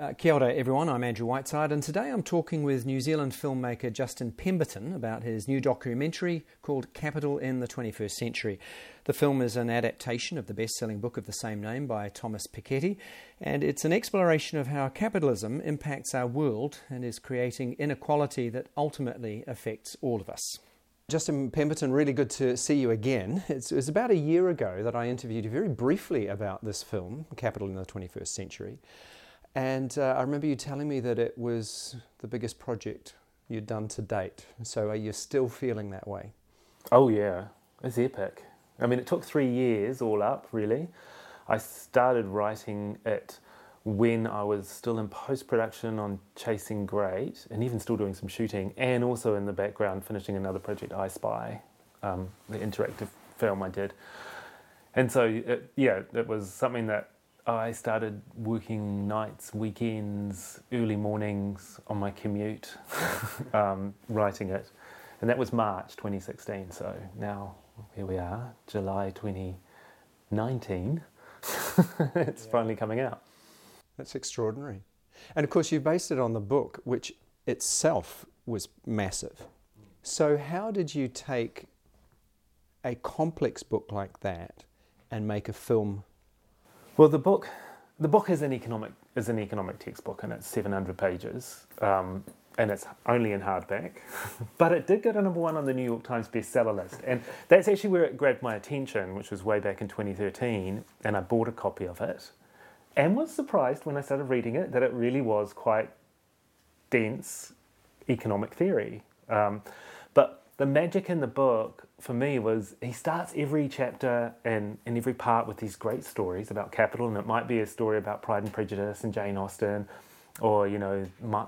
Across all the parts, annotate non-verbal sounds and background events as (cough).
Uh, kia ora, everyone. I'm Andrew Whiteside, and today I'm talking with New Zealand filmmaker Justin Pemberton about his new documentary called Capital in the 21st Century. The film is an adaptation of the best selling book of the same name by Thomas Piketty, and it's an exploration of how capitalism impacts our world and is creating inequality that ultimately affects all of us. Justin Pemberton, really good to see you again. It's, it was about a year ago that I interviewed you very briefly about this film, Capital in the 21st Century. And uh, I remember you telling me that it was the biggest project you'd done to date. So are you still feeling that way? Oh, yeah. It's epic. I mean, it took three years all up, really. I started writing it when I was still in post production on Chasing Great and even still doing some shooting, and also in the background finishing another project, I Spy, um, the interactive film I did. And so, it, yeah, it was something that I started working nights, weekends, early mornings on my commute, (laughs) um, writing it. And that was March 2016. So now here we are, July 2019. (laughs) it's yeah. finally coming out. That's extraordinary. And of course, you based it on the book, which itself was massive. So, how did you take a complex book like that and make a film well, the book, the book is an economic is an economic textbook, and it's 700 pages, um, and it's only in hardback. (laughs) but it did go to number one on the New York Times bestseller list, and that's actually where it grabbed my attention, which was way back in 2013, and I bought a copy of it, and was surprised when I started reading it that it really was quite dense economic theory. Um, the magic in the book for me was he starts every chapter and, in every part with these great stories about capital, and it might be a story about Pride and Prejudice and Jane Austen, or you know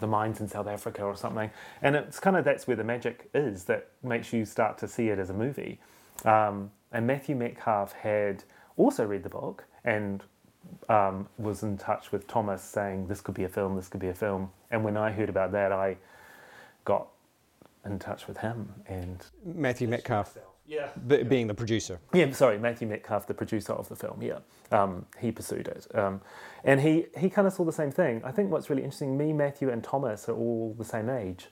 the mines in South Africa or something. And it's kind of that's where the magic is that makes you start to see it as a movie. Um, and Matthew Metcalf had also read the book and um, was in touch with Thomas saying this could be a film, this could be a film. And when I heard about that, I got in touch with him and Matthew Metcalf. Yeah. B- being the producer. Yeah, sorry, Matthew Metcalf, the producer of the film. Yeah, um, he pursued it, um, and he he kind of saw the same thing. I think what's really interesting, me, Matthew, and Thomas are all the same age,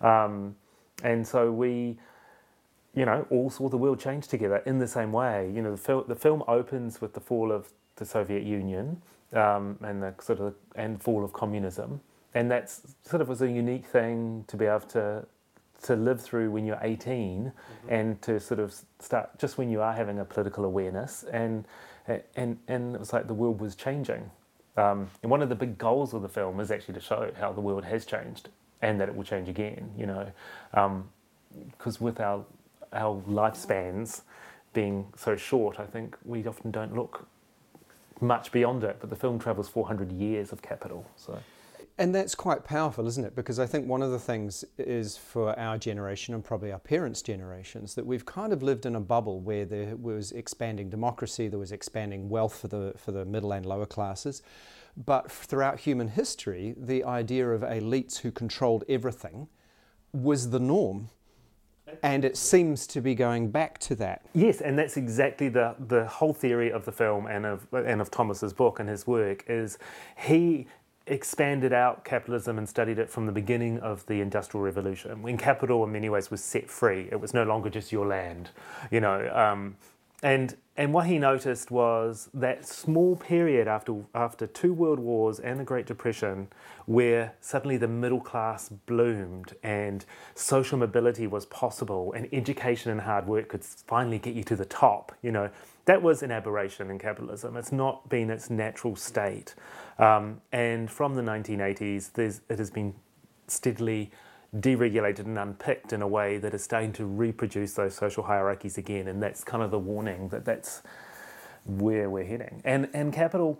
um, and so we, you know, all saw the world change together in the same way. You know, the, fil- the film opens with the fall of the Soviet Union um, and the sort of and fall of communism, and that's sort of was a unique thing to be able to to live through when you're 18 mm-hmm. and to sort of start just when you are having a political awareness and and and it was like the world was changing. Um, and one of the big goals of the film is actually to show how the world has changed and that it will change again you know. Because um, with our our lifespans being so short I think we often don't look much beyond it but the film travels 400 years of capital so and that's quite powerful, isn't it? Because I think one of the things is for our generation and probably our parents' generations that we've kind of lived in a bubble where there was expanding democracy, there was expanding wealth for the, for the middle and lower classes. But throughout human history, the idea of elites who controlled everything was the norm. And it seems to be going back to that. Yes, and that's exactly the, the whole theory of the film and of, and of Thomas's book and his work is he expanded out capitalism and studied it from the beginning of the Industrial Revolution, when capital in many ways was set free. It was no longer just your land, you know. Um, and and what he noticed was that small period after after two world wars and the Great Depression, where suddenly the middle class bloomed and social mobility was possible, and education and hard work could finally get you to the top. You know, that was an aberration in capitalism. It's not been its natural state. Um, and from the 1980s, it has been steadily deregulated and unpicked in a way that is starting to reproduce those social hierarchies again. And that's kind of the warning that that's where we're heading. And, and capital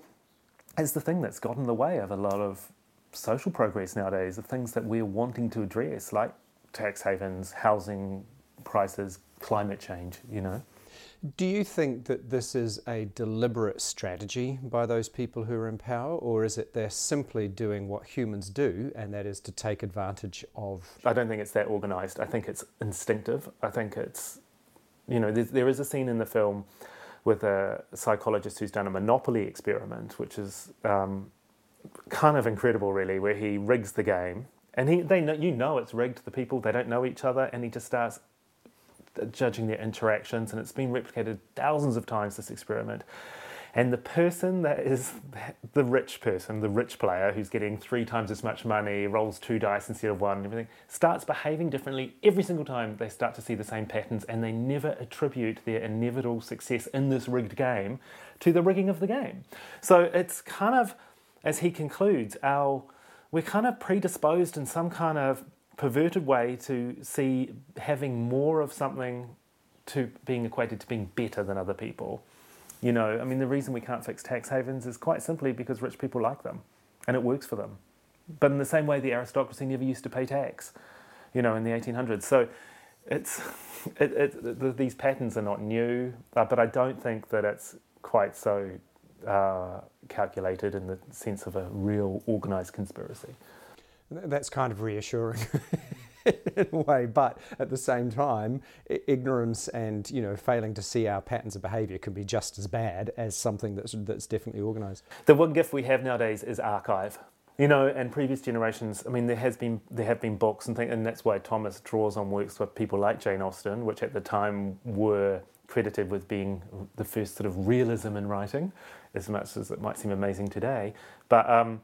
is the thing that's got in the way of a lot of social progress nowadays, the things that we're wanting to address, like tax havens, housing prices, climate change, you know. Do you think that this is a deliberate strategy by those people who are in power, or is it they're simply doing what humans do, and that is to take advantage of? I don't think it's that organised. I think it's instinctive. I think it's, you know, there is a scene in the film with a psychologist who's done a monopoly experiment, which is um, kind of incredible, really, where he rigs the game, and he they know you know it's rigged. The people they don't know each other, and he just starts judging their interactions, and it's been replicated thousands of times. This experiment, and the person that is the rich person, the rich player who's getting three times as much money, rolls two dice instead of one, and everything, starts behaving differently every single time they start to see the same patterns, and they never attribute their inevitable success in this rigged game to the rigging of the game. So it's kind of, as he concludes, our we're kind of predisposed in some kind of perverted way to see having more of something to being equated to being better than other people. You know, I mean, the reason we can't fix tax havens is quite simply because rich people like them and it works for them. But in the same way, the aristocracy never used to pay tax, you know, in the 1800s. So it's, (laughs) it, it, these patterns are not new, uh, but I don't think that it's quite so uh, calculated in the sense of a real organised conspiracy. That's kind of reassuring. (laughs) in a way, but at the same time, ignorance and you know failing to see our patterns of behaviour can be just as bad as something that's that's definitely organised. The one gift we have nowadays is archive. You know, and previous generations. I mean, there has been there have been books and things, and that's why Thomas draws on works with people like Jane Austen, which at the time were credited with being the first sort of realism in writing, as much as it might seem amazing today. But um,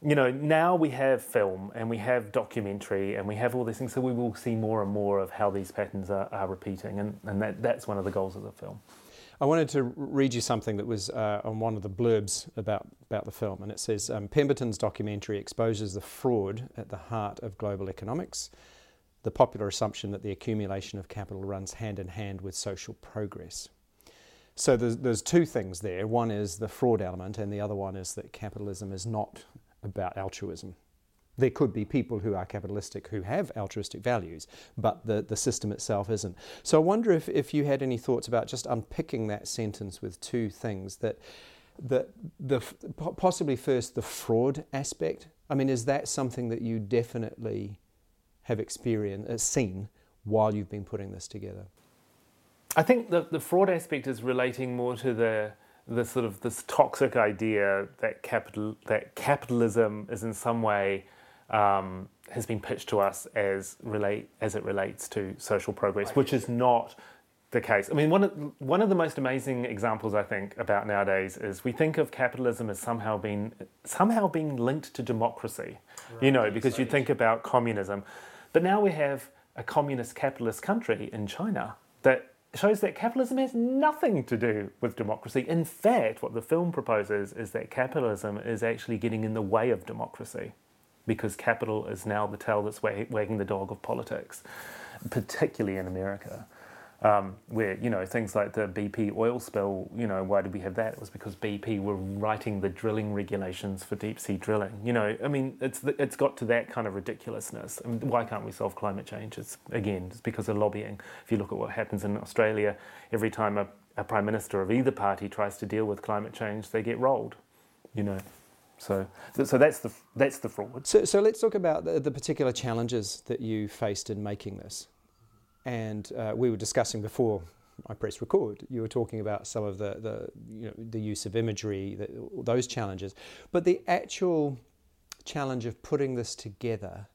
you know, now we have film and we have documentary and we have all these things, so we will see more and more of how these patterns are, are repeating, and, and that, that's one of the goals of the film. I wanted to read you something that was uh, on one of the blurbs about, about the film, and it says um, Pemberton's documentary exposes the fraud at the heart of global economics, the popular assumption that the accumulation of capital runs hand in hand with social progress. So there's, there's two things there. One is the fraud element, and the other one is that capitalism is not about altruism. There could be people who are capitalistic who have altruistic values, but the, the system itself isn't. So I wonder if, if you had any thoughts about just unpicking that sentence with two things that, that the, possibly first the fraud aspect. I mean, is that something that you definitely have experienced, uh, seen while you've been putting this together? I think the, the fraud aspect is relating more to the the sort of this toxic idea that capital that capitalism is in some way um, has been pitched to us as relate as it relates to social progress, which is not the case. I mean, one of one of the most amazing examples I think about nowadays is we think of capitalism as somehow being somehow being linked to democracy, right. you know, because you think about communism, but now we have a communist capitalist country in China that shows that capitalism has nothing to do with democracy. In fact, what the film proposes is that capitalism is actually getting in the way of democracy because capital is now the tail that's wagging the dog of politics, particularly in America um, where you know things like the BP oil spill. You know, why did we have that? It was because BP were writing the drilling regulations for deep sea drilling. You know, I mean, it's it's got to that kind of ridiculousness. I mean, why can't we solve climate change? It's again, it's because of lobbying. If you look at what happens in Australia, every time a, a prime minister of either party tries to deal with climate change, they get rolled. You know. So, so that's the that's the fraud. So, so let's talk about the, the particular challenges that you faced in making this. And uh, we were discussing before I pressed record. You were talking about some of the, the, you know, the use of imagery, the, those challenges. But the actual challenge of putting this together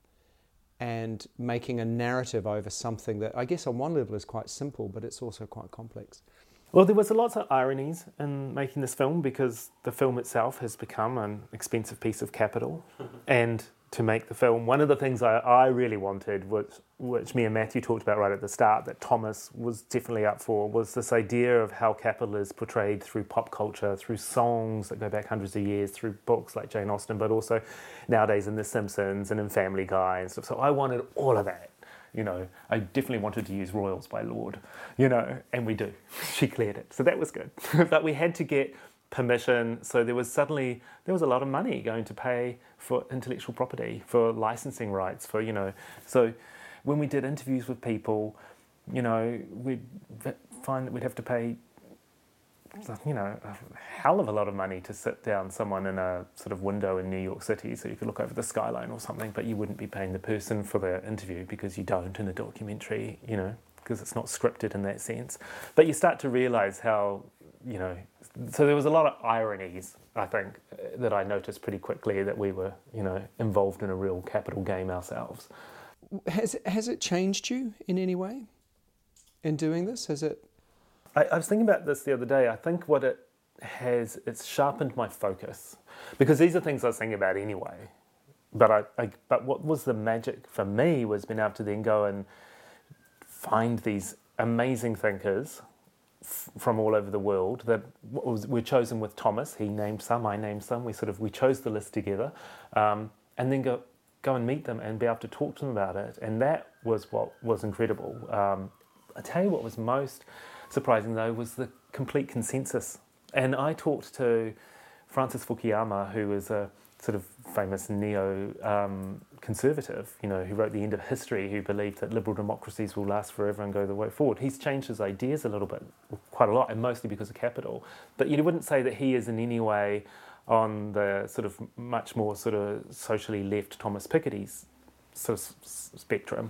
and making a narrative over something that I guess on one level is quite simple, but it's also quite complex. Well, there was a lot of ironies in making this film because the film itself has become an expensive piece of capital, (laughs) and to make the film. One of the things I, I really wanted, which, which me and Matthew talked about right at the start, that Thomas was definitely up for, was this idea of how capital is portrayed through pop culture, through songs that go back hundreds of years, through books like Jane Austen, but also nowadays in The Simpsons and in Family Guy and stuff. So I wanted all of that. You know, I definitely wanted to use Royals by Lorde, you know, and we do. she cleared it. So that was good. (laughs) but we had to get permission. So there was suddenly there was a lot of money going to pay for intellectual property, for licensing rights, for you know. So when we did interviews with people, you know, we'd find that we'd have to pay Uh, you know, a hell of a lot of money to sit down someone in a sort of window in New York City so you could look over the skyline or something, but you wouldn't be paying the person for the interview because you don't in a documentary, you know, because it's not scripted in that sense. But you start to realize how you know, so there was a lot of ironies, I think, uh, that I noticed pretty quickly that we were, you know, involved in a real capital game ourselves. Has it, has it changed you in any way in doing this? Has it? I, I was thinking about this the other day. I think what it has, it's sharpened my focus because these are things I was thinking about anyway. But I, I but what was the magic for me was being able to then go and find these amazing thinkers from all over the world that was, were chosen with Thomas. He named some, I named some. We sort of we chose the list together, um, and then go go and meet them and be able to talk to them about it. And that was what was incredible. Um, I tell you what was most surprising though was the complete consensus. And I talked to Francis Fukuyama, who was a sort of famous neo um, conservative, you know, who wrote The End of History, who believed that liberal democracies will last forever and go the way forward. He's changed his ideas a little bit, quite a lot, and mostly because of capital. But you wouldn't say that he is in any way on the sort of much more sort of socially left Thomas Piketty's sort of spectrum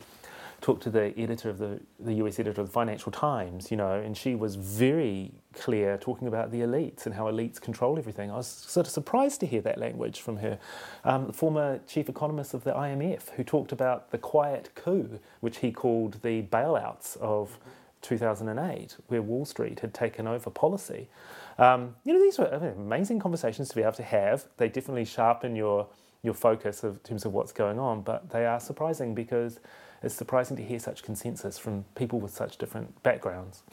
talked to the editor of the, the US editor of the Financial Times, you know, and she was very clear talking about the elites and how elites control everything. I was sort of surprised to hear that language from her. Um, the former chief economist of the IMF, who talked about the quiet coup, which he called the bailouts of 2008, where Wall Street had taken over policy. Um, you know, these were amazing conversations to be able to have. They definitely sharpen your your focus of, in terms of what's going on, but they are surprising because it's surprising to hear such consensus from people with such different backgrounds.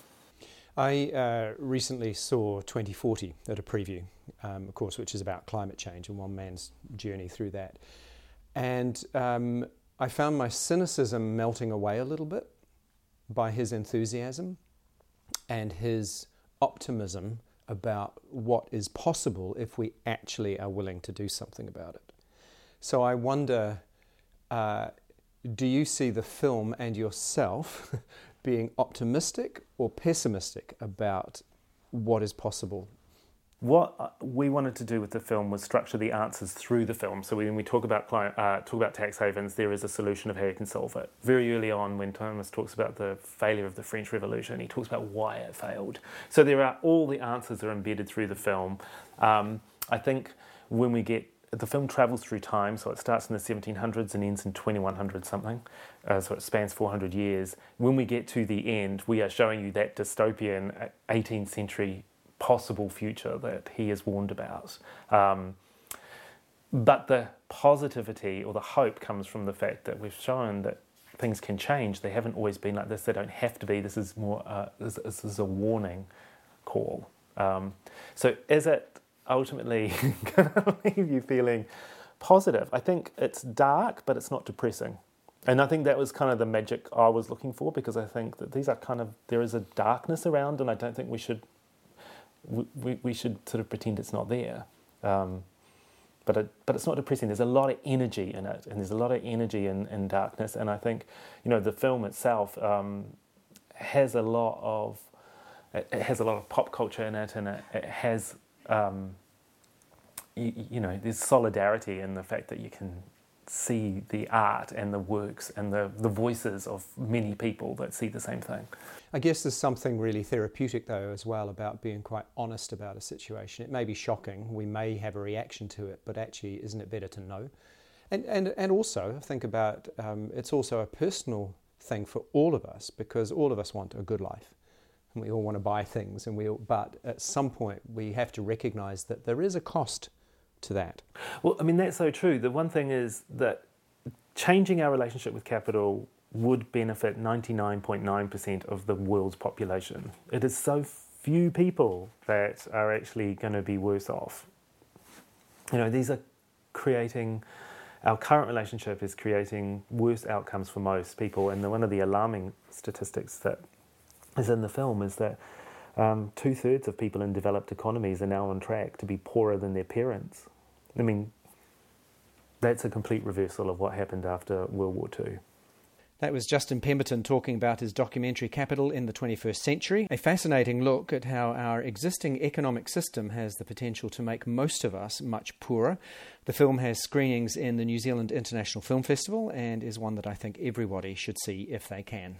I uh, recently saw 2040 at a preview, um, of course, which is about climate change and one man's journey through that. And um, I found my cynicism melting away a little bit by his enthusiasm and his optimism about what is possible if we actually are willing to do something about it. So I wonder uh, do you see the film and yourself (laughs) being optimistic or pessimistic about what is possible? What uh, we wanted to do with the film was structure the answers through the film. So when we talk about client, uh, talk about tax havens, there is a solution of how you can solve it. Very early on, when Thomas talks about the failure of the French Revolution, he talks about why it failed. So there are all the answers are embedded through the film. Um, I think when we get the film travels through time, so it starts in the 1700s and ends in 2100 something, uh, so it spans 400 years. When we get to the end, we are showing you that dystopian 18th uh, century possible future that he has warned about. Um, but the positivity or the hope comes from the fact that we've shown that things can change. They haven't always been like this. They don't have to be. This is more. Uh, this, this, is a warning call. Um, so is it ultimately (laughs) going (laughs) to leave you feeling positive. I think it's dark, but it's not depressing. And I think that was kind of the magic I was looking for because I think that these are kind of, there is a darkness around, and I don't think we should, we, we should sort of pretend it's not there. Um, but, it, but it's not depressing. There's a lot of energy in it, and there's a lot of energy in, in darkness. And I think, you know, the film itself um, has a lot of, it has a lot of pop culture in it, and it, it has um, you, you, know, there's solidarity in the fact that you can see the art and the works and the, the voices of many people that see the same thing. I guess there's something really therapeutic, though, as well, about being quite honest about a situation. It may be shocking, we may have a reaction to it, but actually, isn't it better to know? And, and, and also, think about um, it's also a personal thing for all of us because all of us want a good life and we all want to buy things and we all, but at some point we have to recognize that there is a cost to that. Well i mean that's so true. The one thing is that changing our relationship with capital would benefit 99.9% of the world's population. It is so few people that are actually going to be worse off. You know these are creating our current relationship is creating worse outcomes for most people and the, one of the alarming statistics that is in the film is that um, two thirds of people in developed economies are now on track to be poorer than their parents. I mean, that's a complete reversal of what happened after World War II. That was Justin Pemberton talking about his documentary Capital in the 21st Century, a fascinating look at how our existing economic system has the potential to make most of us much poorer. The film has screenings in the New Zealand International Film Festival and is one that I think everybody should see if they can.